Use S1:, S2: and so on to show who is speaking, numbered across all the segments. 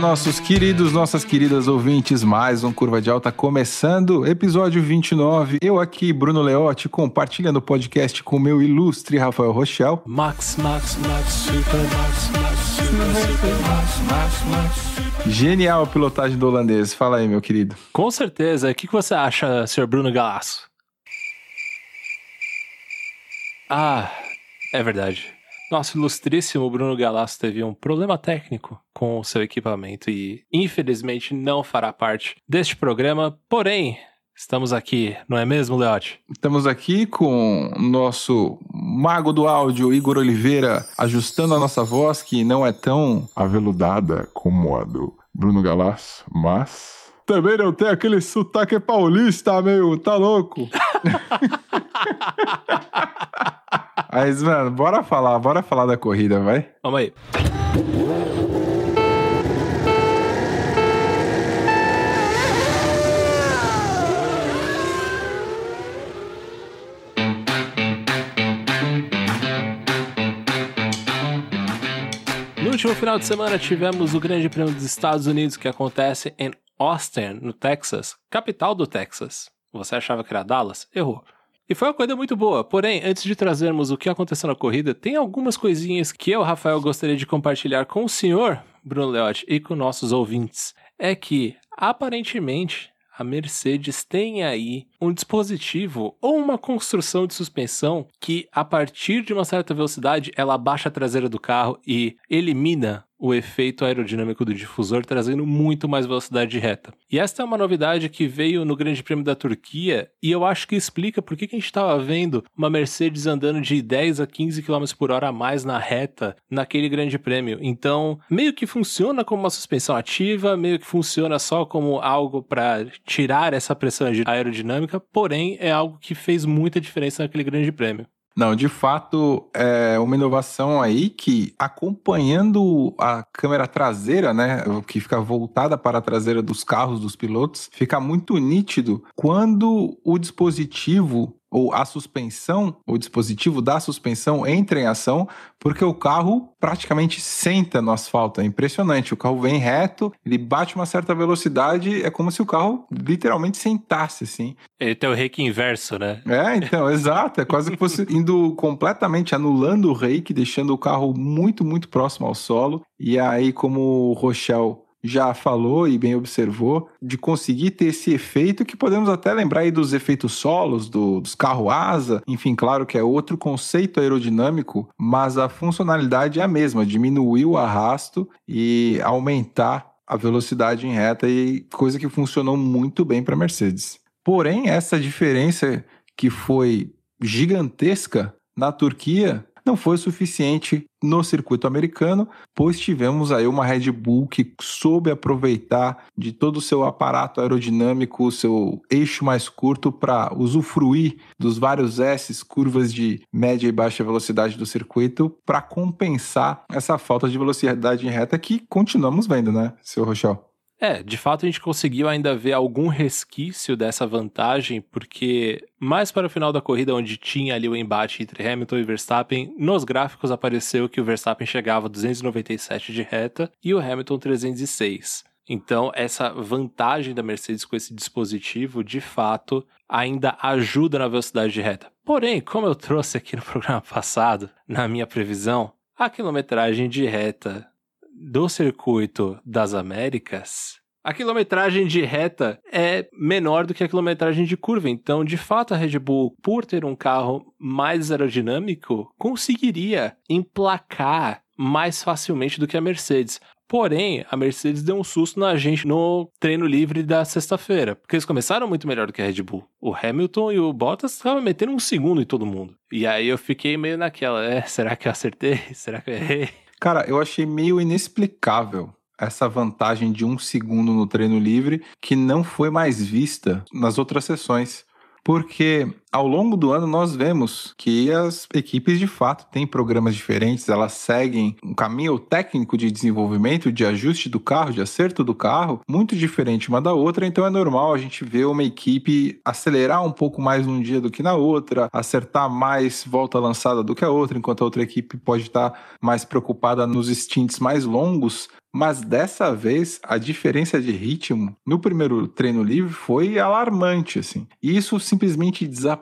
S1: Nossos queridos, nossas queridas ouvintes, mais um Curva de Alta começando, episódio 29. Eu aqui, Bruno Leotti, compartilhando o podcast com meu ilustre Rafael Rochel.
S2: Max, Max, Max, Super Max, Max, Super Max, Max, Max.
S1: Genial a pilotagem do holandês. Fala aí, meu querido.
S2: Com certeza. O que que você acha, senhor Bruno Galasso? Ah, é verdade. Nosso ilustríssimo Bruno Galasso teve um problema técnico com o seu equipamento e, infelizmente, não fará parte deste programa. Porém, estamos aqui, não é mesmo, Leote?
S1: Estamos aqui com o nosso mago do áudio, Igor Oliveira, ajustando a nossa voz, que não é tão aveludada como a do Bruno Galasso, mas também não tem aquele sotaque paulista, meu, tá louco? Mas, mano, bora falar, bora falar da corrida, vai?
S2: Vamos aí. No último final de semana tivemos o Grande Prêmio dos Estados Unidos que acontece em Austin, no Texas, capital do Texas. Você achava que era Dallas? Errou. E foi uma corrida muito boa. Porém, antes de trazermos o que aconteceu na corrida, tem algumas coisinhas que eu, Rafael, gostaria de compartilhar com o senhor, Bruno Leotti, e com nossos ouvintes. É que, aparentemente, a Mercedes tem aí um dispositivo ou uma construção de suspensão que, a partir de uma certa velocidade, ela abaixa a traseira do carro e elimina o efeito aerodinâmico do difusor, trazendo muito mais velocidade de reta. E esta é uma novidade que veio no Grande Prêmio da Turquia e eu acho que explica por que, a gente estava vendo uma Mercedes andando de 10 a 15 km por hora a mais na reta naquele Grande Prêmio. Então, meio que funciona como uma suspensão ativa, meio que funciona só como algo para tirar essa pressão aerodinâmica, porém é algo que fez muita diferença naquele Grande Prêmio.
S1: Não, de fato, é uma inovação aí que, acompanhando a câmera traseira, né, que fica voltada para a traseira dos carros dos pilotos, fica muito nítido quando o dispositivo ou a suspensão, o dispositivo da suspensão entra em ação, porque o carro praticamente senta no asfalto. É impressionante. O carro vem reto, ele bate uma certa velocidade, é como se o carro literalmente sentasse, assim.
S2: Ele tem o reiki inverso, né?
S1: É, então, exato. É quase que fosse indo completamente anulando o reiki, deixando o carro muito, muito próximo ao solo. E aí, como o Rochelle já falou e bem observou, de conseguir ter esse efeito que podemos até lembrar aí dos efeitos solos, do, dos carro-asa, enfim, claro que é outro conceito aerodinâmico, mas a funcionalidade é a mesma, diminuir o arrasto e aumentar a velocidade em reta, e coisa que funcionou muito bem para Mercedes. Porém, essa diferença que foi gigantesca na Turquia não foi suficiente no circuito americano, pois tivemos aí uma Red Bull que soube aproveitar de todo o seu aparato aerodinâmico, o seu eixo mais curto para usufruir dos vários S's, curvas de média e baixa velocidade do circuito, para compensar essa falta de velocidade em reta que continuamos vendo, né, seu Rochel?
S2: É, de fato a gente conseguiu ainda ver algum resquício dessa vantagem, porque mais para o final da corrida, onde tinha ali o embate entre Hamilton e Verstappen, nos gráficos apareceu que o Verstappen chegava a 297 de reta e o Hamilton 306. Então, essa vantagem da Mercedes com esse dispositivo, de fato, ainda ajuda na velocidade de reta. Porém, como eu trouxe aqui no programa passado, na minha previsão, a quilometragem de reta do circuito das Américas, a quilometragem de reta é menor do que a quilometragem de curva. Então, de fato, a Red Bull, por ter um carro mais aerodinâmico, conseguiria emplacar mais facilmente do que a Mercedes. Porém, a Mercedes deu um susto na gente no treino livre da sexta-feira, porque eles começaram muito melhor do que a Red Bull. O Hamilton e o Bottas estavam metendo um segundo em todo mundo. E aí eu fiquei meio naquela, é, será que eu acertei? Será que eu errei?
S1: Cara, eu achei meio inexplicável essa vantagem de um segundo no treino livre que não foi mais vista nas outras sessões. Porque ao longo do ano nós vemos que as equipes de fato têm programas diferentes, elas seguem um caminho técnico de desenvolvimento, de ajuste do carro, de acerto do carro, muito diferente uma da outra, então é normal a gente ver uma equipe acelerar um pouco mais num dia do que na outra, acertar mais volta lançada do que a outra, enquanto a outra equipe pode estar mais preocupada nos stints mais longos, mas dessa vez a diferença de ritmo no primeiro treino livre foi alarmante, assim. E isso simplesmente desapareceu,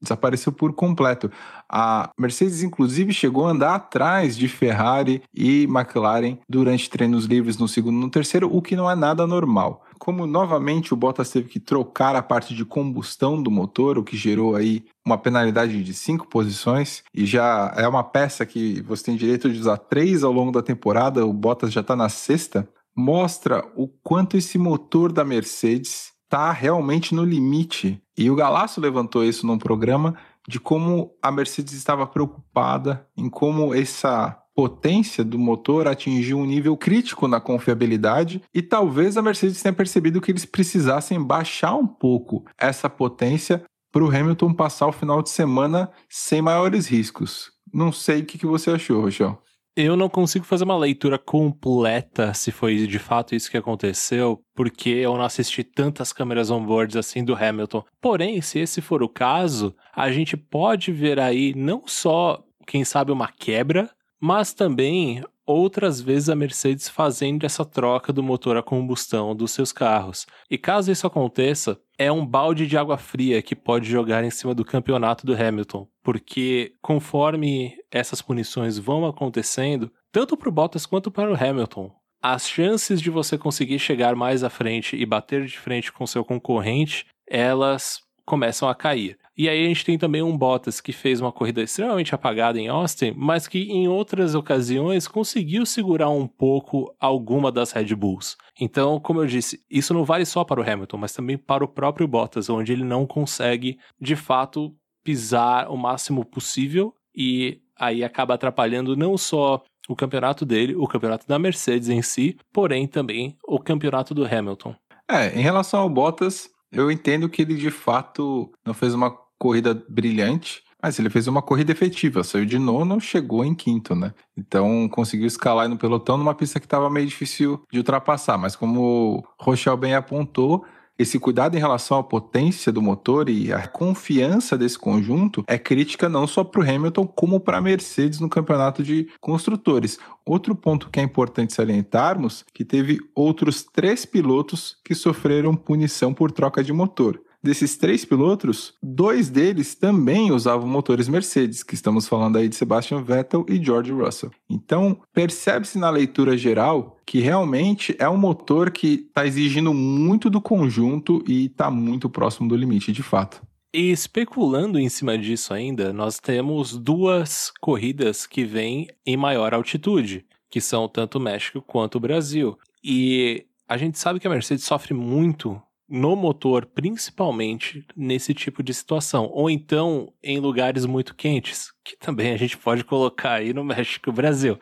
S1: desapareceu por completo. A Mercedes, inclusive, chegou a andar atrás de Ferrari e McLaren durante treinos livres no segundo e no terceiro, o que não é nada normal. Como novamente o Bottas teve que trocar a parte de combustão do motor, o que gerou aí uma penalidade de cinco posições, e já é uma peça que você tem direito de usar três ao longo da temporada, o Bottas já está na sexta, mostra o quanto esse motor da Mercedes está realmente no limite. E o Galasso levantou isso num programa de como a Mercedes estava preocupada em como essa potência do motor atingiu um nível crítico na confiabilidade e talvez a Mercedes tenha percebido que eles precisassem baixar um pouco essa potência para o Hamilton passar o final de semana sem maiores riscos. Não sei o que, você achou, Rochel.
S2: Eu não consigo fazer uma leitura completa se foi de fato isso que aconteceu, porque eu não assisti tantas câmeras on-boards assim do Hamilton. Porém, se esse for o caso, a gente pode ver aí não só, quem sabe, uma quebra, mas também outras vezes a Mercedes fazendo essa troca do motor a combustão dos seus carros. E caso isso aconteça, é um balde de água fria que pode jogar em cima do campeonato do Hamilton, porque conforme essas punições vão acontecendo, tanto para o Bottas quanto para o Hamilton, as chances de você conseguir chegar mais à frente e bater de frente com seu concorrente, elas começam a cair. E aí a gente tem também um Bottas que fez uma corrida extremamente apagada em Austin, mas que em outras ocasiões conseguiu segurar um pouco alguma das Red Bulls. Então, como eu disse, isso não vale só para o Hamilton, mas também para o próprio Bottas, onde ele não consegue de fato pisar o máximo possível e aí acaba atrapalhando não só o campeonato dele, o campeonato da Mercedes em si, porém também o campeonato do Hamilton.
S1: É, em relação ao Bottas, eu entendo que ele de fato não fez uma corrida brilhante, mas ele fez uma corrida efetiva, saiu de nono, chegou em quinto, né? Então conseguiu escalar no pelotão numa pista que estava meio difícil de ultrapassar, mas como o Rochelle bem apontou, esse cuidado em relação à potência do motor e a confiança desse conjunto é crítica não só para o Hamilton, como para a Mercedes no campeonato de construtores. Outro ponto que é importante salientarmos que teve outros três pilotos que sofreram punição por troca de motor. Desses três pilotos, dois deles também usavam motores Mercedes, que estamos falando aí de Sebastian Vettel e George Russell. Então, percebe-se na leitura geral que realmente é um motor que está exigindo muito do conjunto e está muito próximo do limite, de fato.
S2: E especulando em cima disso ainda, nós temos duas corridas que vêm em maior altitude, que são tanto o México quanto o Brasil. E a gente sabe que a Mercedes sofre muito no motor, principalmente nesse tipo de situação, ou então em lugares muito quentes, que também a gente pode colocar aí no México e Brasil.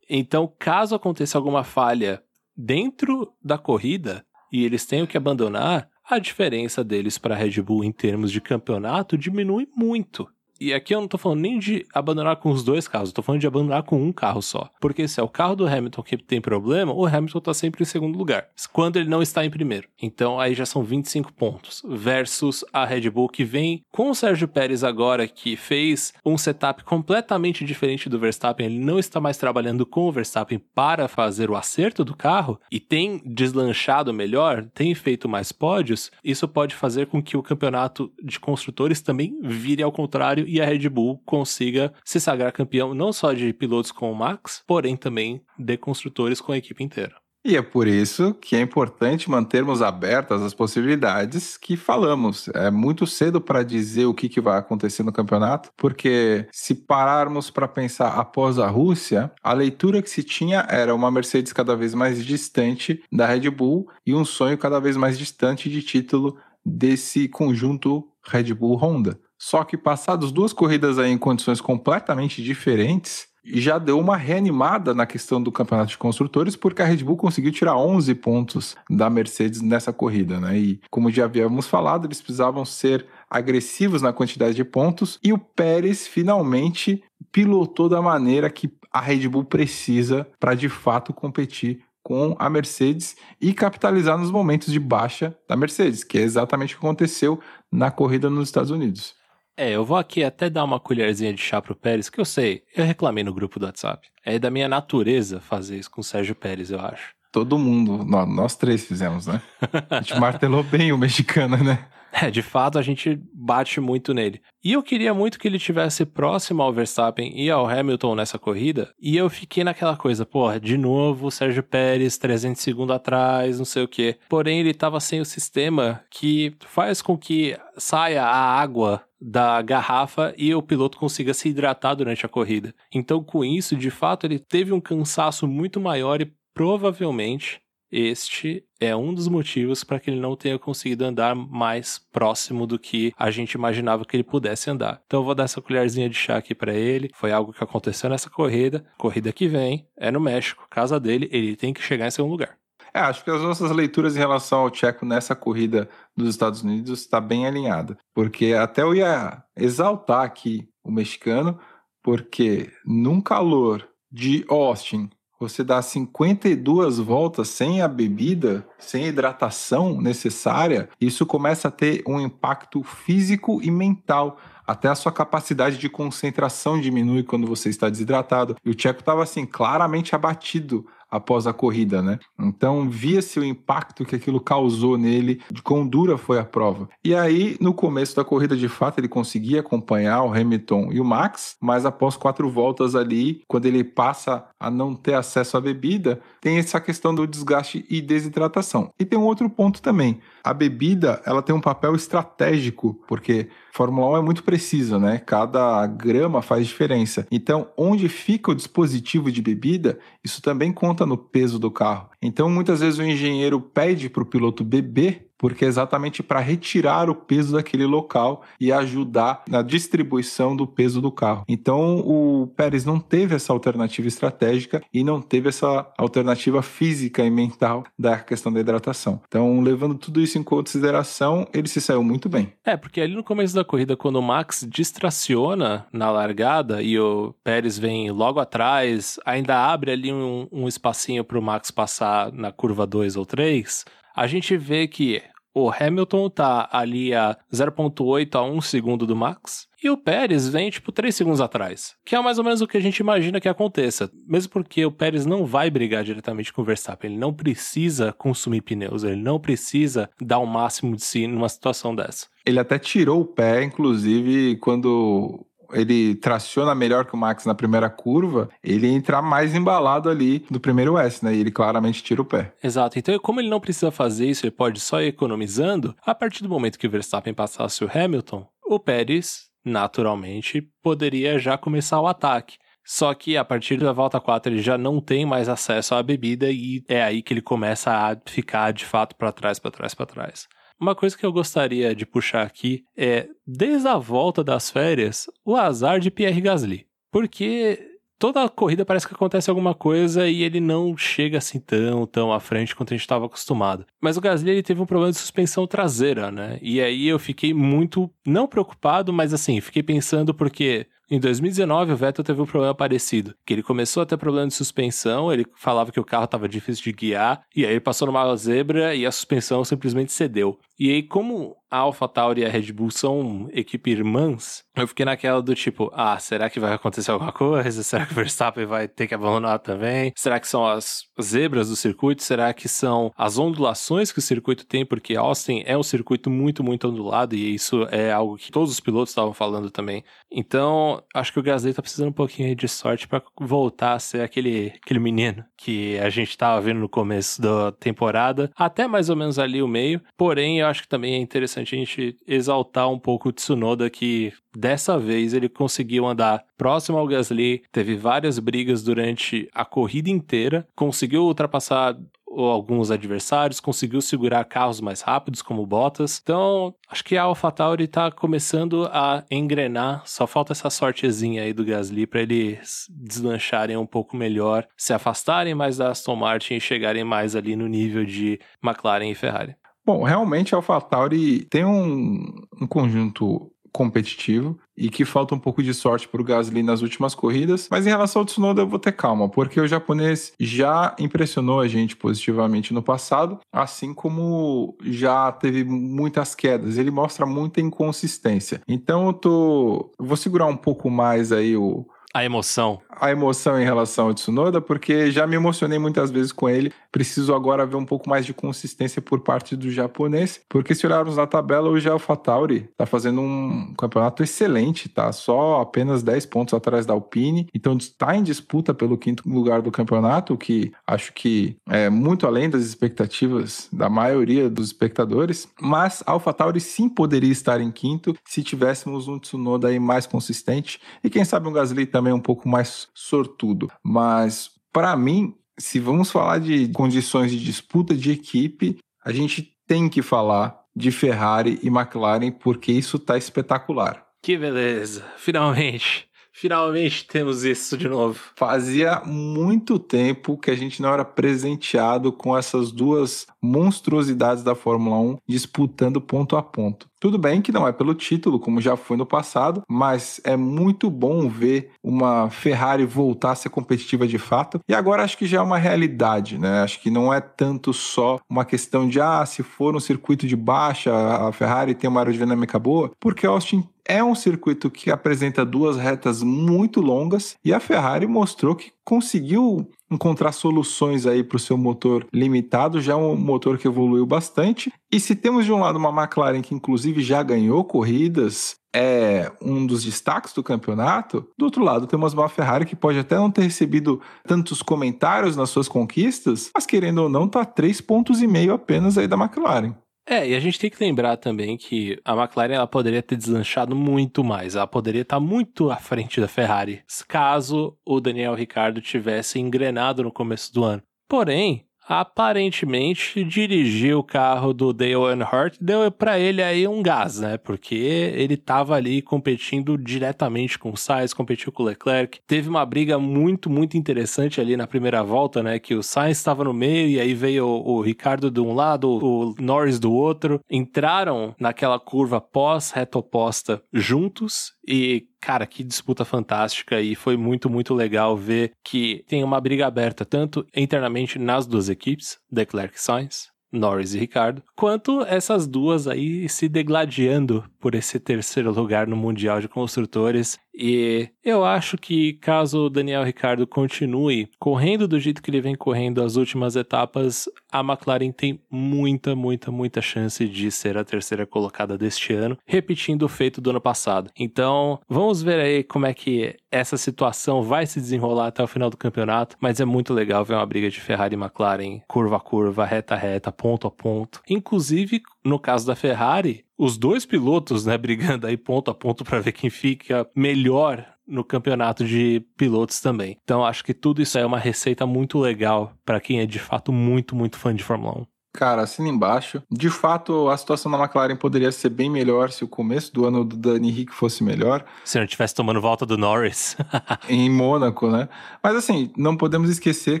S2: Então, caso aconteça alguma falha dentro da corrida e eles tenham que abandonar, a diferença deles para a Red Bull em termos de campeonato diminui muito. E aqui eu não tô falando nem de abandonar com os dois carros, eu tô falando de abandonar com um carro só. Porque se é o carro do Hamilton que tem problema, o Hamilton tá sempre em segundo lugar. Quando ele não está em primeiro. Então aí já são 25 pontos. Versus a Red Bull que vem com o Sérgio Pérez agora, que fez um setup completamente diferente do Verstappen. Ele não está mais trabalhando com o Verstappen para fazer o acerto do carro e tem deslanchado melhor, tem feito mais pódios. Isso pode fazer com que o campeonato de construtores também vire ao contrário e a Red Bull consiga se sagrar campeão não só de pilotos com o Max, porém também de construtores com a equipe inteira.
S1: E é por isso que é importante mantermos abertas as possibilidades que falamos. É muito cedo para dizer o que, que vai acontecer no campeonato, porque se pararmos para pensar após a Rússia, a leitura que se tinha era uma Mercedes cada vez mais distante da Red Bull e um sonho cada vez mais distante de título desse conjunto Red Bull Honda. Só que passados duas corridas aí em condições completamente diferentes, já deu uma reanimada na questão do campeonato de construtores, porque a Red Bull conseguiu tirar 11 pontos da Mercedes nessa corrida, né? E como já havíamos falado, eles precisavam ser agressivos na quantidade de pontos e o Pérez finalmente pilotou da maneira que a Red Bull precisa para de fato competir com a Mercedes e capitalizar nos momentos de baixa da Mercedes, que é exatamente o que aconteceu na corrida nos Estados Unidos.
S2: É, eu vou aqui até dar uma colherzinha de chá pro Pérez, que eu sei, eu reclamei no grupo do WhatsApp. É da minha natureza fazer isso com o Sérgio Pérez, eu acho.
S1: Todo mundo, nós três fizemos, né? A gente martelou bem o mexicano, né?
S2: É, de fato a gente bate muito nele. E eu queria muito que ele tivesse próximo ao Verstappen e ao Hamilton nessa corrida. E eu fiquei naquela coisa, porra, de novo Sérgio Pérez 300 segundos atrás, não sei o quê. Porém, ele tava sem o sistema que faz com que saia a água da garrafa e o piloto consiga se hidratar durante a corrida. Então, com isso, de fato, ele teve um cansaço muito maior e provavelmente este é um dos motivos para que ele não tenha conseguido andar mais próximo do que a gente imaginava que ele pudesse andar. Então eu vou dar essa colherzinha de chá aqui para ele. Foi algo que aconteceu nessa corrida. Corrida que vem é no México, casa dele, ele tem que chegar em segundo lugar.
S1: É, acho que as nossas leituras em relação ao Tcheco nessa corrida dos Estados Unidos está bem alinhada, porque até eu ia exaltar aqui o mexicano, porque num calor de Austin você dá 52 voltas sem a bebida, sem a hidratação necessária, isso começa a ter um impacto físico e mental. Até a sua capacidade de concentração diminui quando você está desidratado. E o Tcheco estava assim, claramente abatido após a corrida, né? Então via-se o impacto que aquilo causou nele, de quão dura foi a prova. E aí, no começo da corrida, de fato, ele conseguia acompanhar o Hamilton e o Max, mas após quatro voltas ali, quando ele passa a não ter acesso à bebida, tem essa questão do desgaste e desidratação. E tem um outro ponto também. A bebida, ela tem um papel estratégico, porque Fórmula 1 é muito precisa, né? Cada grama faz diferença. Então, onde fica o dispositivo de bebida, isso também conta no peso do carro. Então, muitas vezes o engenheiro pede para o piloto beber porque é exatamente para retirar o peso daquele local e ajudar na distribuição do peso do carro. Então o Pérez não teve essa alternativa estratégica e não teve essa alternativa física e mental da questão da hidratação. Então, levando tudo isso em consideração, ele se saiu muito bem.
S2: É, porque ali no começo da corrida, quando o Max distraciona na largada e o Pérez vem logo atrás, ainda abre ali um, um espacinho para o Max passar na curva 2 ou 3 a gente vê que o Hamilton tá ali a 0.8 a 1 segundo do Max. E o Pérez vem, tipo, 3 segundos atrás. Que é mais ou menos o que a gente imagina que aconteça. Mesmo porque o Pérez não vai brigar diretamente com o Verstappen. Ele não precisa consumir pneus. Ele não precisa dar o máximo de si numa situação dessa.
S1: Ele até tirou o pé, inclusive, quando ele traciona melhor que o Max na primeira curva, ele entra mais embalado ali do primeiro S, né? E ele claramente tira o pé.
S2: Exato. Então, como ele não precisa fazer isso, ele pode só ir economizando, a partir do momento que o Verstappen passasse o Hamilton, o Pérez, naturalmente, poderia já começar o ataque. Só que a partir da volta 4 ele já não tem mais acesso à bebida e é aí que ele começa a ficar de fato para trás, para trás, para trás. Uma coisa que eu gostaria de puxar aqui é, desde a volta das férias, o azar de Pierre Gasly. Porque toda a corrida parece que acontece alguma coisa e ele não chega assim tão, tão à frente quanto a gente estava acostumado. Mas o Gasly ele teve um problema de suspensão traseira, né? E aí eu fiquei muito, não preocupado, mas assim, fiquei pensando porque em 2019, o Vettel teve um problema parecido, que ele começou a ter problema de suspensão, ele falava que o carro estava difícil de guiar, e aí ele passou numa zebra e a suspensão simplesmente cedeu. E aí, como a AlphaTauri e a Red Bull são equipe irmãs, eu fiquei naquela do tipo, ah, será que vai acontecer alguma coisa? Será que o Verstappen vai ter que abandonar também? Será que são as zebras do circuito? Será que são as ondulações que o circuito tem? Porque Austin é um circuito muito, muito ondulado e isso é algo que todos os pilotos estavam falando também. Então, acho que o Gasly tá precisando um pouquinho de sorte para voltar a ser aquele, aquele menino que a gente tava vendo no começo da temporada, até mais ou menos ali o meio. Porém, eu acho que também é interessante a gente exaltar um pouco o Tsunoda, que dessa vez ele conseguiu andar próximo ao Gasly, teve várias brigas durante a corrida inteira, conseguiu ultrapassar alguns adversários, conseguiu segurar carros mais rápidos, como Bottas. Então, acho que a AlphaTauri está começando a engrenar. Só falta essa sortezinha aí do Gasly para eles deslancharem um pouco melhor, se afastarem mais da Aston Martin e chegarem mais ali no nível de McLaren e Ferrari.
S1: Bom, realmente a AlphaTauri tem um, um conjunto competitivo e que falta um pouco de sorte para o Gasly nas últimas corridas. Mas em relação ao Tsunoda, eu vou ter calma, porque o japonês já impressionou a gente positivamente no passado, assim como já teve muitas quedas. Ele mostra muita inconsistência. Então eu tô. vou segurar um pouco mais aí o.
S2: A emoção
S1: a emoção em relação ao Tsunoda, porque já me emocionei muitas vezes com ele. Preciso agora ver um pouco mais de consistência por parte do japonês, porque se olharmos na tabela, o AlphaTauri tá fazendo um campeonato excelente, tá? Só apenas 10 pontos atrás da Alpine, então está em disputa pelo quinto lugar do campeonato, que acho que é muito além das expectativas da maioria dos espectadores, mas a AlphaTauri sim poderia estar em quinto se tivéssemos um Tsunoda aí mais consistente e quem sabe um Gasly também um pouco mais sortudo. Mas, para mim, se vamos falar de condições de disputa de equipe, a gente tem que falar de Ferrari e McLaren, porque isso tá espetacular.
S2: Que beleza, finalmente. Finalmente temos isso de novo.
S1: Fazia muito tempo que a gente não era presenteado com essas duas monstruosidades da Fórmula 1 disputando ponto a ponto. Tudo bem que não é pelo título, como já foi no passado, mas é muito bom ver uma Ferrari voltar a ser competitiva de fato. E agora acho que já é uma realidade, né? Acho que não é tanto só uma questão de, ah, se for um circuito de baixa, a Ferrari tem uma aerodinâmica boa, porque Austin é um circuito que apresenta duas retas muito longas e a Ferrari mostrou que conseguiu encontrar soluções aí para o seu motor limitado, já é um motor que evoluiu bastante. E se temos de um lado uma McLaren que inclusive já ganhou corridas, é um dos destaques do campeonato. Do outro lado, temos uma Ferrari que pode até não ter recebido tantos comentários nas suas conquistas, mas querendo ou não, está três pontos e meio apenas aí da McLaren.
S2: É, e a gente tem que lembrar também que a McLaren ela poderia ter deslanchado muito mais, ela poderia estar muito à frente da Ferrari, caso o Daniel Ricciardo tivesse engrenado no começo do ano. Porém, aparentemente dirigir o carro do Dale Earnhardt deu para ele aí um gás, né? Porque ele tava ali competindo diretamente com o Sainz, competiu com o Leclerc. Teve uma briga muito, muito interessante ali na primeira volta, né? Que o Sainz estava no meio e aí veio o, o Ricardo de um lado, o Norris do outro. Entraram naquela curva pós-reta oposta juntos e cara, que disputa fantástica e foi muito, muito legal ver que tem uma briga aberta tanto internamente nas duas equipes, Leclerc e Sainz, Norris e Ricardo, quanto essas duas aí se degladiando por esse terceiro lugar no Mundial de Construtores. E eu acho que caso o Daniel Ricardo continue correndo do jeito que ele vem correndo as últimas etapas, a McLaren tem muita, muita, muita chance de ser a terceira colocada deste ano, repetindo o feito do ano passado. Então, vamos ver aí como é que essa situação vai se desenrolar até o final do campeonato, mas é muito legal ver uma briga de Ferrari e McLaren, curva a curva, reta a reta, ponto a ponto. Inclusive, no caso da Ferrari, os dois pilotos, né, brigando aí ponto a ponto para ver quem fica melhor no campeonato de pilotos também. Então acho que tudo isso é uma receita muito legal para quem é de fato muito, muito fã de Fórmula 1.
S1: Cara, assina embaixo. De fato, a situação da McLaren poderia ser bem melhor se o começo do ano do Dani Rick fosse melhor.
S2: Se não estivesse tomando volta do Norris.
S1: em Mônaco, né? Mas assim, não podemos esquecer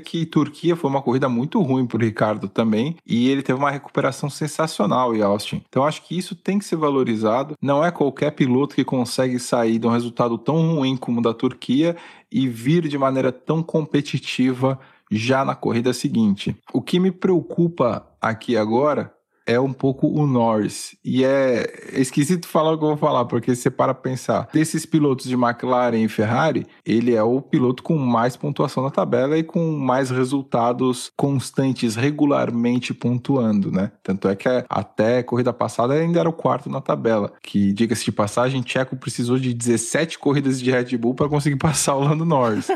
S1: que Turquia foi uma corrida muito ruim pro Ricardo também. E ele teve uma recuperação sensacional em Austin. Então acho que isso tem que ser valorizado. Não é qualquer piloto que consegue sair de um resultado tão ruim como o da Turquia e vir de maneira tão competitiva já na corrida seguinte. O que me preocupa aqui agora é um pouco o Norris. E é esquisito falar o que eu vou falar, porque você para pensar, desses pilotos de McLaren e Ferrari, ele é o piloto com mais pontuação na tabela e com mais resultados constantes, regularmente pontuando, né? Tanto é que até a corrida passada ainda era o quarto na tabela, que, diga-se de passagem, Checo precisou de 17 corridas de Red Bull para conseguir passar o Lando Norris.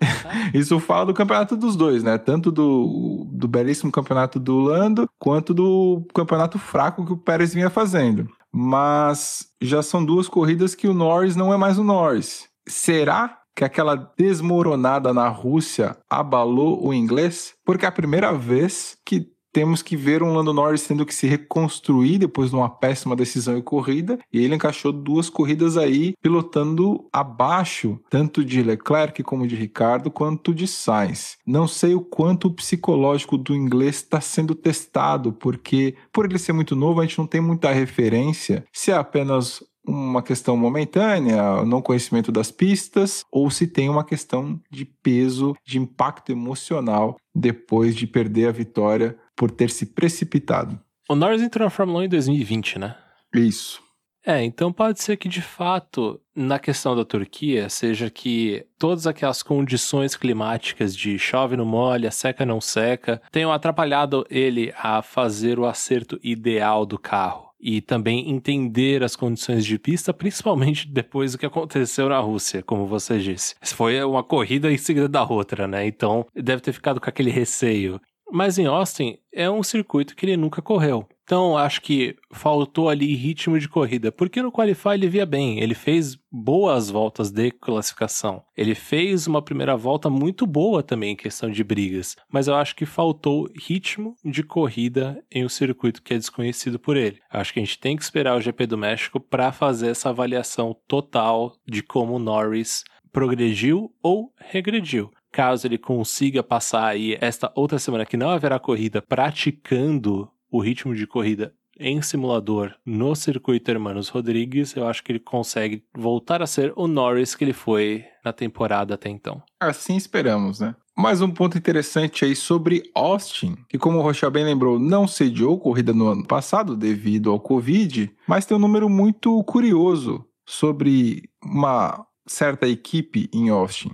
S1: Isso fala do campeonato dos dois, né? Tanto do, do belíssimo campeonato do Lando, quanto do campeonato fraco que o Pérez vinha fazendo. Mas já são duas corridas que o Norris não é mais o Norris. Será que aquela desmoronada na Rússia abalou o inglês? Porque é a primeira vez que temos que ver um Lando Norris tendo que se reconstruir depois de uma péssima decisão em corrida, e ele encaixou duas corridas aí pilotando abaixo, tanto de Leclerc como de Ricardo, quanto de Sainz. Não sei o quanto o psicológico do inglês está sendo testado, porque por ele ser muito novo, a gente não tem muita referência se é apenas uma questão momentânea, não conhecimento das pistas, ou se tem uma questão de peso, de impacto emocional depois de perder a vitória por ter se precipitado.
S2: O Norris entrou na Fórmula 1 em 2020, né?
S1: Isso.
S2: É, então pode ser que de fato, na questão da Turquia, seja que todas aquelas condições climáticas de chove no molha, seca não seca, tenham atrapalhado ele a fazer o acerto ideal do carro e também entender as condições de pista, principalmente depois do que aconteceu na Rússia, como você disse. Foi uma corrida em seguida da outra, né? Então deve ter ficado com aquele receio. Mas em Austin é um circuito que ele nunca correu. Então acho que faltou ali ritmo de corrida, porque no Qualify ele via bem, ele fez boas voltas de classificação. Ele fez uma primeira volta muito boa também em questão de brigas, mas eu acho que faltou ritmo de corrida em um circuito que é desconhecido por ele. Acho que a gente tem que esperar o GP do México para fazer essa avaliação total de como o Norris progrediu ou regrediu caso ele consiga passar aí esta outra semana que não haverá corrida praticando o ritmo de corrida em simulador no circuito Hermanos Rodrigues, eu acho que ele consegue voltar a ser o Norris que ele foi na temporada até então.
S1: Assim esperamos, né? Mais um ponto interessante aí sobre Austin, que como o Rochelle bem lembrou, não sediou corrida no ano passado devido ao Covid, mas tem um número muito curioso sobre uma certa equipe em Austin.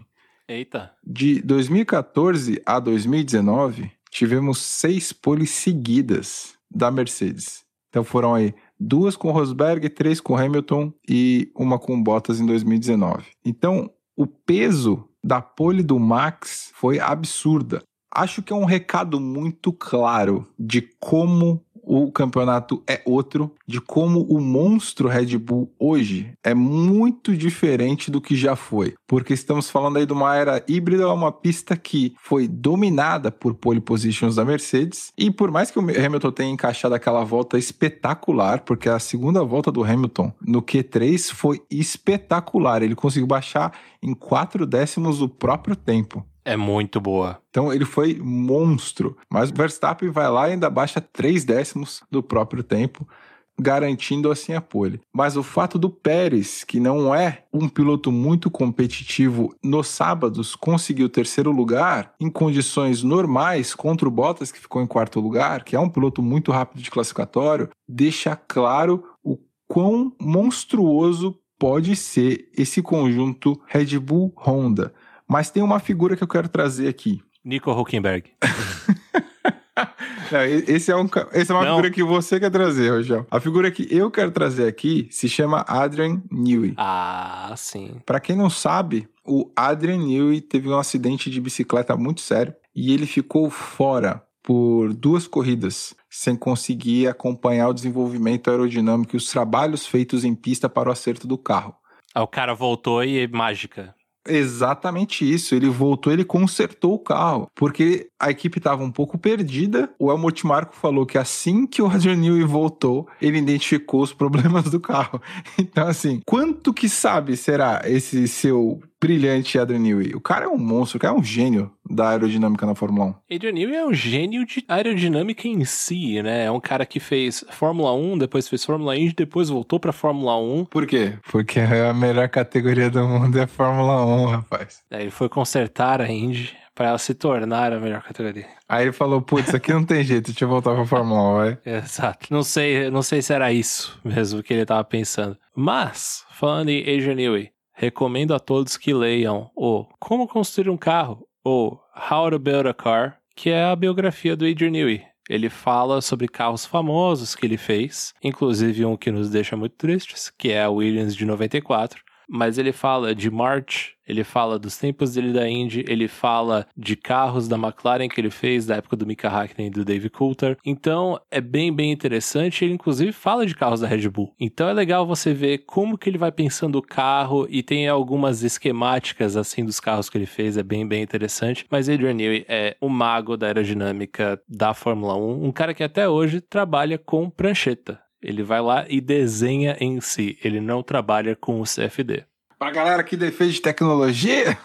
S2: Eita.
S1: De 2014 a 2019, tivemos seis poles seguidas da Mercedes. Então foram aí duas com Rosberg, três com Hamilton e uma com Bottas em 2019. Então o peso da pole do Max foi absurda. Acho que é um recado muito claro de como o campeonato é outro, de como o monstro Red Bull hoje é muito diferente do que já foi. Porque estamos falando aí de uma era híbrida, uma pista que foi dominada por pole positions da Mercedes. E por mais que o Hamilton tenha encaixado aquela volta espetacular, porque a segunda volta do Hamilton no Q3 foi espetacular. Ele conseguiu baixar em quatro décimos o próprio tempo.
S2: É muito boa.
S1: Então ele foi monstro. Mas o Verstappen vai lá e ainda baixa três décimos do próprio tempo, garantindo assim a pole. Mas o fato do Pérez, que não é um piloto muito competitivo, nos sábados conseguiu o terceiro lugar em condições normais contra o Bottas, que ficou em quarto lugar, que é um piloto muito rápido de classificatório, deixa claro o quão monstruoso pode ser esse conjunto Red Bull Honda. Mas tem uma figura que eu quero trazer aqui.
S2: Nico Huckenberg.
S1: Não, esse é, um, esse é uma Não. figura que você quer trazer, Rogel. A figura que eu quero trazer aqui se chama Adrian Newey.
S2: Ah, sim.
S1: Para quem não sabe, o Adrian Newey teve um acidente de bicicleta muito sério e ele ficou fora por duas corridas sem conseguir acompanhar o desenvolvimento aerodinâmico e os trabalhos feitos em pista para o acerto do carro.
S2: Aí o cara voltou e é mágica.
S1: Exatamente isso. Ele voltou, ele consertou o carro, porque a equipe estava um pouco perdida. O Helmut Marko falou que assim que o Adrian Newey voltou, ele identificou os problemas do carro. Então, assim, quanto que sabe será esse seu brilhante Adrian Newey? O cara é um monstro, o cara é um gênio da aerodinâmica na Fórmula 1.
S2: Adrian Newey é um gênio de aerodinâmica em si, né? É um cara que fez Fórmula 1, depois fez Fórmula Indy, depois voltou pra Fórmula 1.
S1: Por quê? Porque a melhor categoria do mundo é a Fórmula 1, rapaz.
S2: Aí ele foi consertar a Indy para ela se tornar a melhor categoria.
S1: Aí ele falou, putz, aqui não tem jeito, deixa eu voltar pra Fórmula 1, vai.
S2: Exato. Não sei, não sei se era isso mesmo que ele tava pensando. Mas, falando em Adrian Newey, recomendo a todos que leiam o Como Construir um Carro, ou How to Build a Car, que é a biografia do Adrian Newey. Ele fala sobre carros famosos que ele fez, inclusive um que nos deixa muito tristes, que é a Williams de 94, mas ele fala de March, ele fala dos tempos dele da Indy, ele fala de carros da McLaren que ele fez da época do Mika Hakkinen e do Dave Coulter. Então é bem, bem interessante. Ele inclusive fala de carros da Red Bull. Então é legal você ver como que ele vai pensando o carro e tem algumas esquemáticas assim dos carros que ele fez. É bem, bem interessante. Mas Adrian Newey é o mago da aerodinâmica da Fórmula 1, um cara que até hoje trabalha com prancheta. Ele vai lá e desenha em si. Ele não trabalha com o CFD.
S1: Pra galera que defende tecnologia.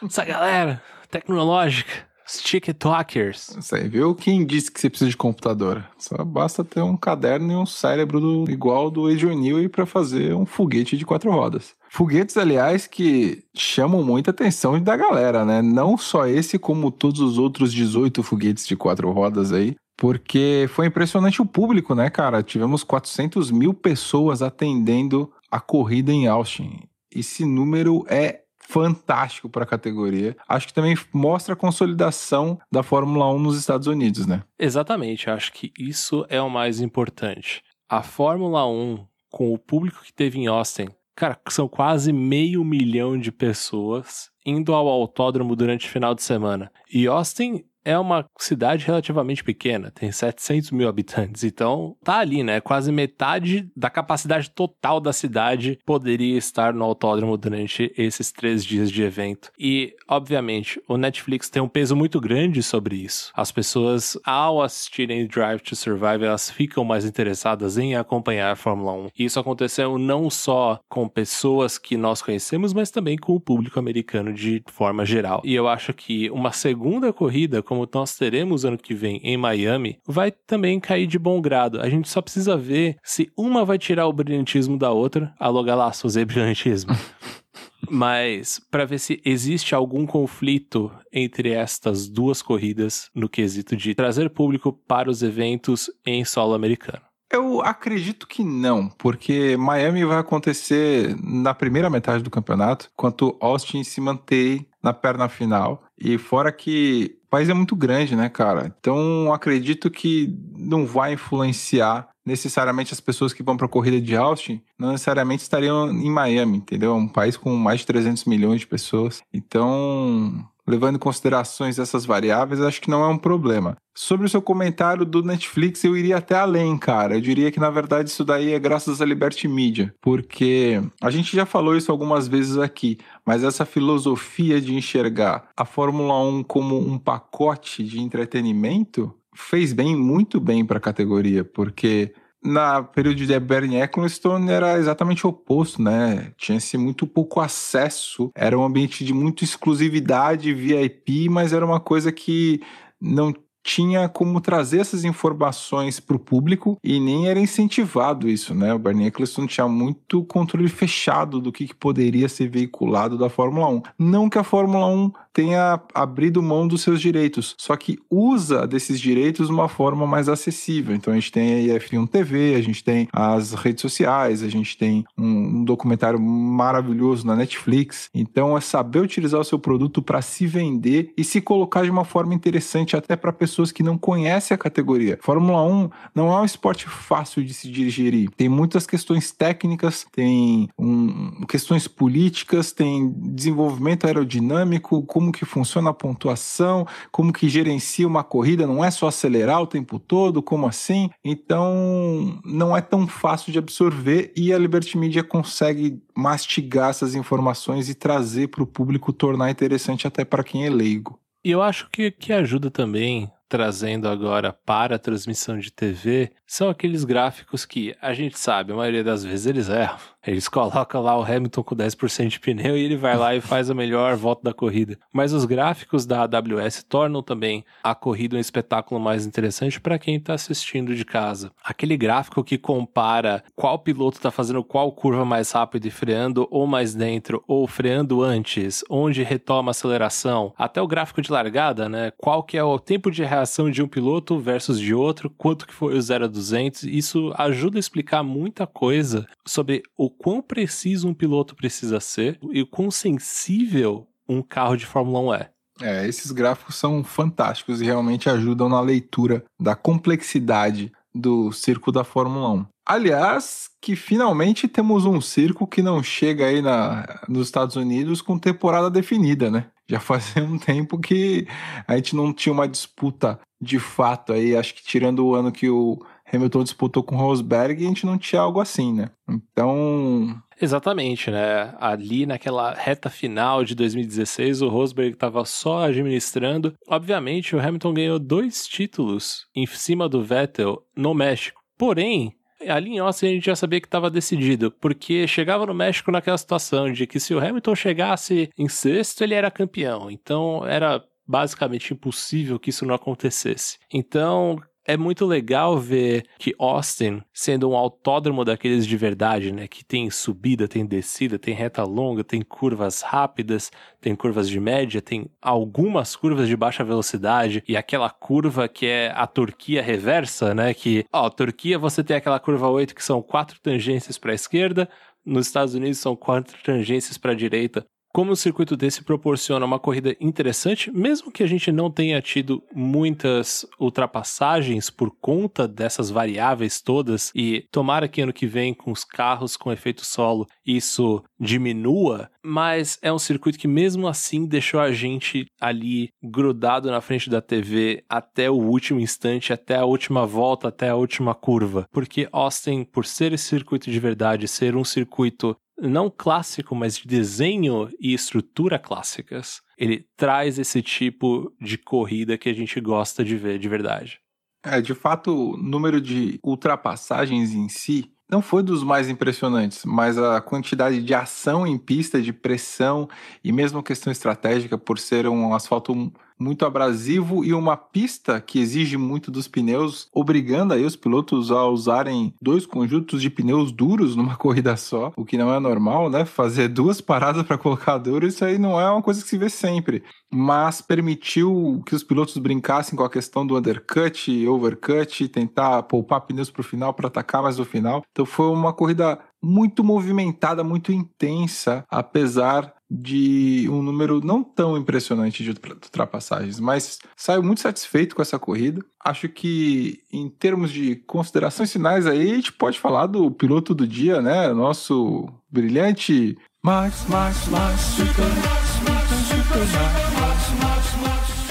S2: Essa galera tecnológica. Os TikTokers.
S1: Isso aí, viu? Quem disse que você precisa de computador? Só basta ter um caderno e um cérebro do, igual do Adrian Newey para fazer um foguete de quatro rodas. Foguetes, aliás, que chamam muita atenção da galera, né? Não só esse, como todos os outros 18 foguetes de quatro rodas aí porque foi impressionante o público, né, cara? Tivemos 400 mil pessoas atendendo a corrida em Austin. Esse número é fantástico para a categoria. Acho que também mostra a consolidação da Fórmula 1 nos Estados Unidos, né?
S2: Exatamente, acho que isso é o mais importante. A Fórmula 1, com o público que teve em Austin, cara, são quase meio milhão de pessoas indo ao autódromo durante o final de semana. E Austin é uma cidade relativamente pequena, tem 700 mil habitantes, então tá ali, né? Quase metade da capacidade total da cidade poderia estar no autódromo durante esses três dias de evento. E, obviamente, o Netflix tem um peso muito grande sobre isso. As pessoas, ao assistirem Drive to Survive, elas ficam mais interessadas em acompanhar a Fórmula 1. E isso aconteceu não só com pessoas que nós conhecemos, mas também com o público americano de forma geral. E eu acho que uma segunda corrida, como como nós teremos ano que vem em Miami, vai também cair de bom grado. A gente só precisa ver se uma vai tirar o brilhantismo da outra. Alô, Galaço, usei brilhantismo. Mas para ver se existe algum conflito entre estas duas corridas no quesito de trazer público para os eventos em solo americano.
S1: Eu acredito que não, porque Miami vai acontecer na primeira metade do campeonato, enquanto Austin se mantém na perna final. E fora que o país é muito grande, né, cara? Então acredito que não vai influenciar necessariamente as pessoas que vão para a corrida de Austin, não necessariamente estariam em Miami, entendeu? É um país com mais de 300 milhões de pessoas. Então, levando em considerações essas variáveis, acho que não é um problema. Sobre o seu comentário do Netflix, eu iria até além, cara. Eu diria que na verdade isso daí é graças à Liberty Media, porque a gente já falou isso algumas vezes aqui, mas essa filosofia de enxergar a Fórmula 1 como um pacote de entretenimento fez bem, muito bem para a categoria, porque na período de Bernie Ecclestone era exatamente o oposto, né? Tinha-se muito pouco acesso, era um ambiente de muita exclusividade VIP, mas era uma coisa que não tinha como trazer essas informações para o público e nem era incentivado isso, né? O Bernie Eccleston tinha muito controle fechado do que, que poderia ser veiculado da Fórmula 1. Não que a Fórmula 1 tenha abrido mão dos seus direitos, só que usa desses direitos de uma forma mais acessível. Então a gente tem a F1 TV, a gente tem as redes sociais, a gente tem um, um documentário maravilhoso na Netflix. Então é saber utilizar o seu produto para se vender e se colocar de uma forma interessante até para pessoas que não conhecem a categoria. Fórmula 1 não é um esporte fácil de se digerir. Tem muitas questões técnicas, tem um, questões políticas, tem desenvolvimento aerodinâmico, como como que funciona a pontuação, como que gerencia uma corrida, não é só acelerar o tempo todo, como assim? Então, não é tão fácil de absorver e a Liberty Media consegue mastigar essas informações e trazer para o público, tornar interessante até para quem é leigo.
S2: E eu acho que, que ajuda também trazendo agora para a transmissão de TV são aqueles gráficos que a gente sabe, a maioria das vezes eles erram. Eles colocam lá o Hamilton com 10% de pneu e ele vai lá e faz a melhor volta da corrida. Mas os gráficos da AWS tornam também a corrida um espetáculo mais interessante para quem está assistindo de casa. Aquele gráfico que compara qual piloto está fazendo qual curva mais rápido e freando ou mais dentro, ou freando antes, onde retoma a aceleração, até o gráfico de largada, né? Qual que é o tempo de reação de um piloto versus de outro, quanto que foi o 0 a 200. Isso ajuda a explicar muita coisa sobre o quão preciso um piloto precisa ser e o quão sensível um carro de Fórmula 1 é.
S1: É, esses gráficos são fantásticos e realmente ajudam na leitura da complexidade do circo da Fórmula 1. Aliás, que finalmente temos um circo que não chega aí na, nos Estados Unidos com temporada definida, né? Já fazia um tempo que a gente não tinha uma disputa de fato aí, acho que tirando o ano que o Hamilton disputou com Rosberg, a gente não tinha algo assim, né? Então,
S2: Exatamente, né? Ali naquela reta final de 2016, o Rosberg estava só administrando. Obviamente, o Hamilton ganhou dois títulos em cima do Vettel no México. Porém, ali em Austin a gente já sabia que estava decidido, porque chegava no México naquela situação de que se o Hamilton chegasse em sexto, ele era campeão. Então era basicamente impossível que isso não acontecesse. Então, é muito legal ver que Austin, sendo um autódromo daqueles de verdade, né, que tem subida, tem descida, tem reta longa, tem curvas rápidas, tem curvas de média, tem algumas curvas de baixa velocidade e aquela curva que é a Turquia reversa, né, que, ó, Turquia você tem aquela curva 8 que são quatro tangências para a esquerda, nos Estados Unidos são quatro tangências para a direita como o circuito desse proporciona uma corrida interessante, mesmo que a gente não tenha tido muitas ultrapassagens por conta dessas variáveis todas, e tomara que ano que vem, com os carros com efeito solo, isso diminua, mas é um circuito que mesmo assim deixou a gente ali grudado na frente da TV até o último instante, até a última volta, até a última curva. Porque Austin, por ser esse circuito de verdade, ser um circuito não clássico, mas de desenho e estrutura clássicas. Ele traz esse tipo de corrida que a gente gosta de ver de verdade.
S1: É, de fato, o número de ultrapassagens em si não foi dos mais impressionantes, mas a quantidade de ação em pista, de pressão e mesmo questão estratégica por ser um asfalto muito abrasivo e uma pista que exige muito dos pneus, obrigando aí os pilotos a usarem dois conjuntos de pneus duros numa corrida só, o que não é normal, né? Fazer duas paradas para colocar duro, isso aí não é uma coisa que se vê sempre. Mas permitiu que os pilotos brincassem com a questão do undercut, overcut, tentar poupar pneus para o final para atacar mais no final. Então foi uma corrida muito movimentada, muito intensa, apesar de um número não tão impressionante de ultrapassagens, mas saio muito satisfeito com essa corrida. Acho que em termos de considerações finais aí, a gente pode falar do piloto do dia, né? Nosso brilhante Max, Max, Max,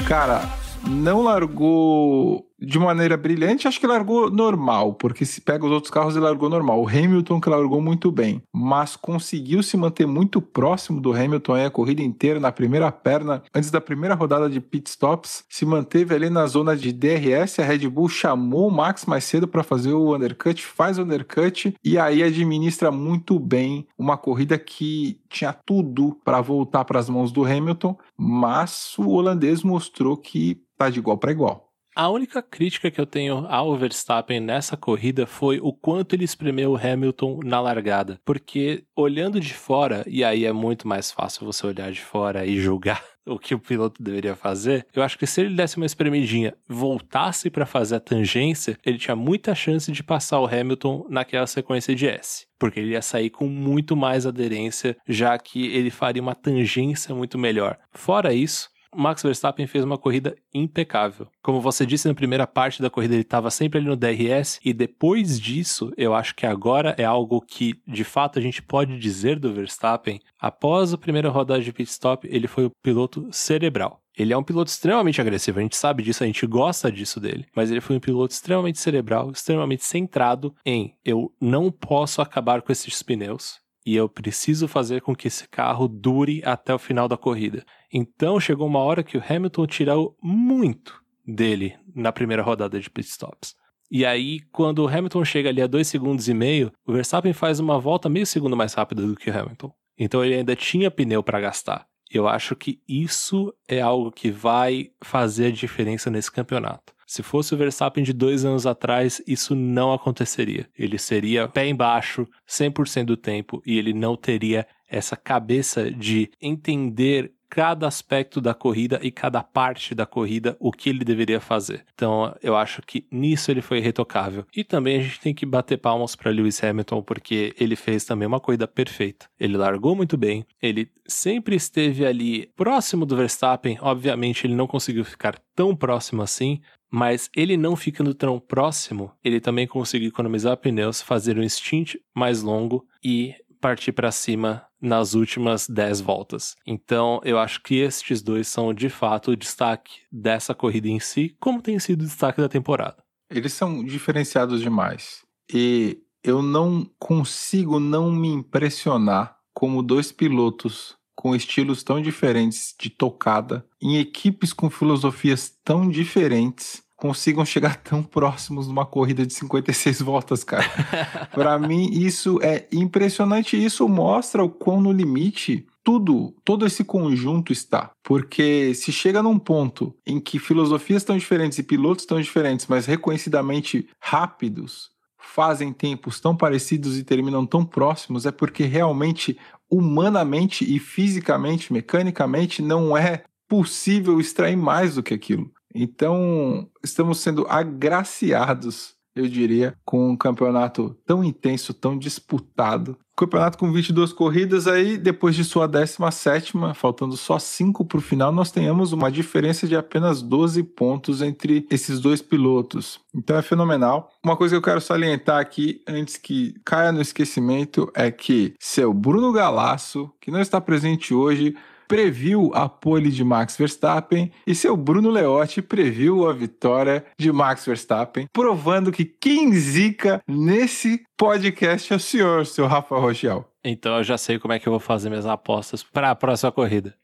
S1: Cara, não largou de maneira brilhante, acho que largou normal, porque se pega os outros carros, ele largou normal. O Hamilton que largou muito bem, mas conseguiu se manter muito próximo do Hamilton aí a corrida inteira, na primeira perna, antes da primeira rodada de pit stops, se manteve ali na zona de DRS, a Red Bull chamou o Max mais cedo para fazer o undercut, faz o undercut e aí administra muito bem uma corrida que tinha tudo para voltar para as mãos do Hamilton, mas o holandês mostrou que tá de igual para igual.
S2: A única crítica que eu tenho ao Verstappen nessa corrida foi o quanto ele espremeu o Hamilton na largada. Porque olhando de fora, e aí é muito mais fácil você olhar de fora e julgar o que o piloto deveria fazer, eu acho que se ele desse uma espremidinha, voltasse para fazer a tangência, ele tinha muita chance de passar o Hamilton naquela sequência de S. Porque ele ia sair com muito mais aderência, já que ele faria uma tangência muito melhor. Fora isso, Max Verstappen fez uma corrida impecável. Como você disse na primeira parte da corrida, ele estava sempre ali no DRS, e depois disso, eu acho que agora é algo que de fato a gente pode dizer do Verstappen. Após a primeira rodada de pit stop, ele foi o piloto cerebral. Ele é um piloto extremamente agressivo, a gente sabe disso, a gente gosta disso dele. Mas ele foi um piloto extremamente cerebral, extremamente centrado em eu não posso acabar com esses pneus, e eu preciso fazer com que esse carro dure até o final da corrida. Então chegou uma hora que o Hamilton tirou muito dele na primeira rodada de pitstops. E aí, quando o Hamilton chega ali a 2 segundos e meio, o Verstappen faz uma volta meio segundo mais rápida do que o Hamilton. Então ele ainda tinha pneu para gastar. Eu acho que isso é algo que vai fazer a diferença nesse campeonato. Se fosse o Verstappen de dois anos atrás, isso não aconteceria. Ele seria pé embaixo 100% do tempo e ele não teria essa cabeça de entender cada aspecto da corrida e cada parte da corrida o que ele deveria fazer. Então, eu acho que nisso ele foi retocável. E também a gente tem que bater palmas para Lewis Hamilton porque ele fez também uma corrida perfeita. Ele largou muito bem, ele sempre esteve ali próximo do Verstappen. Obviamente, ele não conseguiu ficar tão próximo assim, mas ele não ficando tão próximo, ele também conseguiu economizar pneus, fazer um stint mais longo e partir para cima nas últimas 10 voltas. Então, eu acho que estes dois são de fato o destaque dessa corrida em si, como tem sido o destaque da temporada.
S1: Eles são diferenciados demais. E eu não consigo não me impressionar como dois pilotos com estilos tão diferentes de tocada, em equipes com filosofias tão diferentes, consigam chegar tão próximos numa corrida de 56 voltas, cara. Para mim, isso é impressionante. Isso mostra o quão no limite tudo, todo esse conjunto está. Porque se chega num ponto em que filosofias estão diferentes e pilotos estão diferentes, mas reconhecidamente rápidos, fazem tempos tão parecidos e terminam tão próximos, é porque realmente, humanamente e fisicamente, mecanicamente, não é possível extrair mais do que aquilo. Então, estamos sendo agraciados, eu diria, com um campeonato tão intenso, tão disputado. Campeonato com 22 corridas, aí depois de sua 17, faltando só 5 para o final, nós tenhamos uma diferença de apenas 12 pontos entre esses dois pilotos. Então é fenomenal. Uma coisa que eu quero salientar aqui, antes que caia no esquecimento, é que seu Bruno Galasso, que não está presente hoje, previu a pole de Max Verstappen e seu Bruno Leotti previu a vitória de Max Verstappen, provando que quem zica nesse podcast é o senhor, seu Rafa Rochel.
S2: Então eu já sei como é que eu vou fazer minhas apostas para a próxima corrida.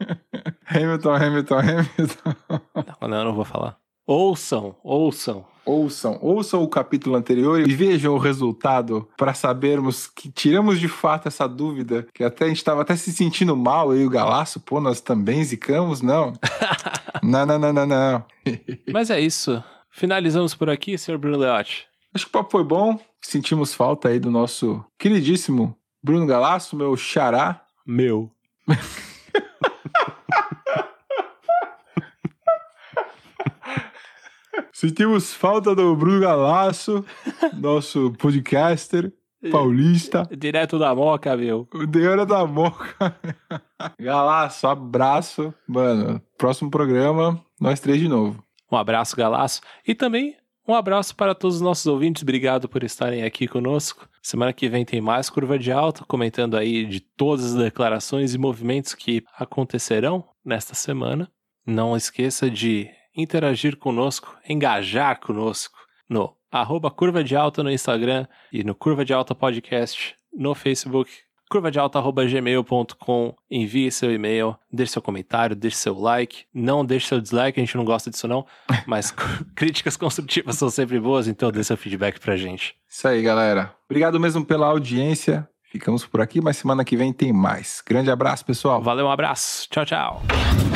S1: Hamilton, Hamilton, Hamilton.
S2: Não, eu não vou falar. Ouçam, ouçam.
S1: Ouçam, ouçam o capítulo anterior e vejam o resultado para sabermos que tiramos de fato essa dúvida, que até a gente estava até se sentindo mal, eu e o Galaço, pô, nós também zicamos, não. não, não, não, não, não.
S2: Mas é isso. Finalizamos por aqui, senhor Bruno Leotti.
S1: Acho que o papo foi bom. Sentimos falta aí do nosso queridíssimo Bruno Galaço, meu xará.
S2: Meu.
S1: Sentimos falta do Bruno Galasso, nosso podcaster paulista.
S2: Direto da Moca, meu.
S1: Direto da Moca. Galaço, abraço. Mano, próximo programa, nós três de novo.
S2: Um abraço, Galaço. E também um abraço para todos os nossos ouvintes. Obrigado por estarem aqui conosco. Semana que vem tem mais Curva de Alta, comentando aí de todas as declarações e movimentos que acontecerão nesta semana. Não esqueça de interagir conosco, engajar conosco no arroba Curva de Alta no Instagram e no Curva de Alta Podcast no Facebook, curvadealta.gmail.com, envie seu e-mail, deixe seu comentário, deixe seu like, não deixe seu dislike, a gente não gosta disso não, mas críticas construtivas são sempre boas, então dê seu feedback pra gente.
S1: Isso aí, galera. Obrigado mesmo pela audiência. Ficamos por aqui, mas semana que vem tem mais. Grande abraço, pessoal.
S2: Valeu, um abraço. Tchau, tchau.